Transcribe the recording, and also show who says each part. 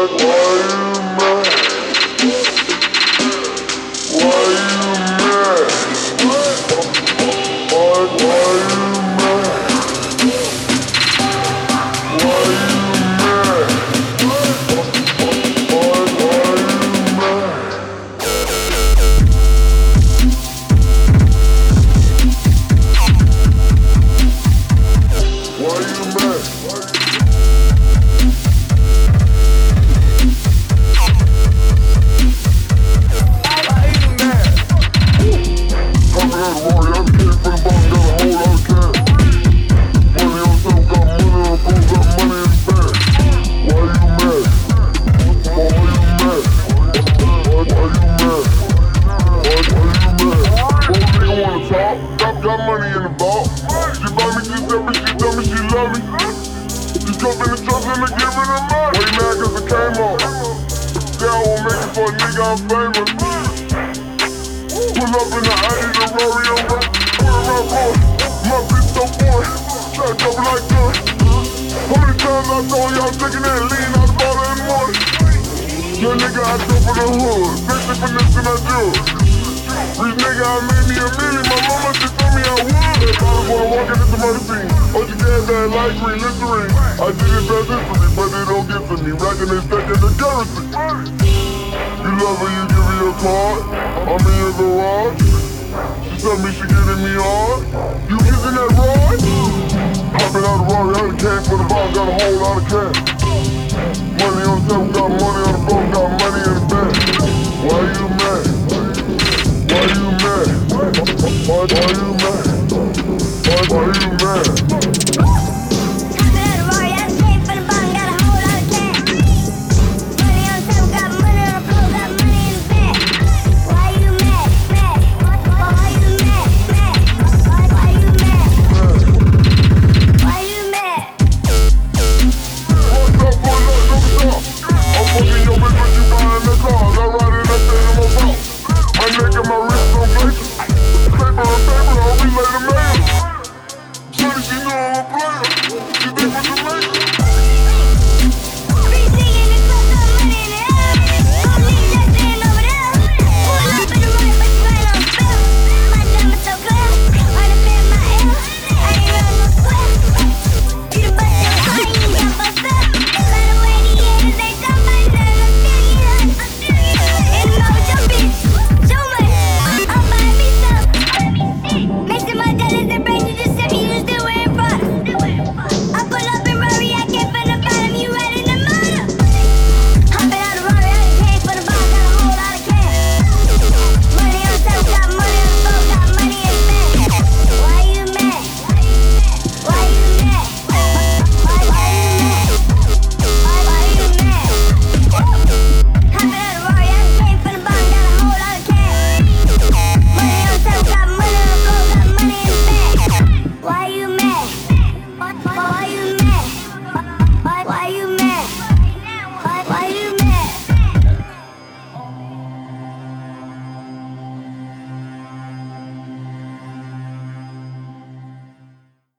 Speaker 1: Lord, Lord. a nigga, I'm famous. Pull up in the Audi, the Rory, I'm right. Where am I going? My bitch so boy. Try to like gun. How many times I told y'all taking that lean out the bottle in the? Your nigga, I do for the hood. making for this and I do. These nigga, I made me a million. My mama just told me I would. Bottle boy walking into murder scene. Oh, you gas that light green, listerine. I did it for history, but it don't get to me. Rocking and stacking the currency. You love her, you give her your card. I'm in your garage. She tell me she giving me hard. You kissing that rod? Popping out the Rari, out of cash for the box, got a whole lot of cash. Money on the top, got money on the phone, got money in the bank. Why you mad? Why you mad? Why, why, why you mad? Why, why you mad?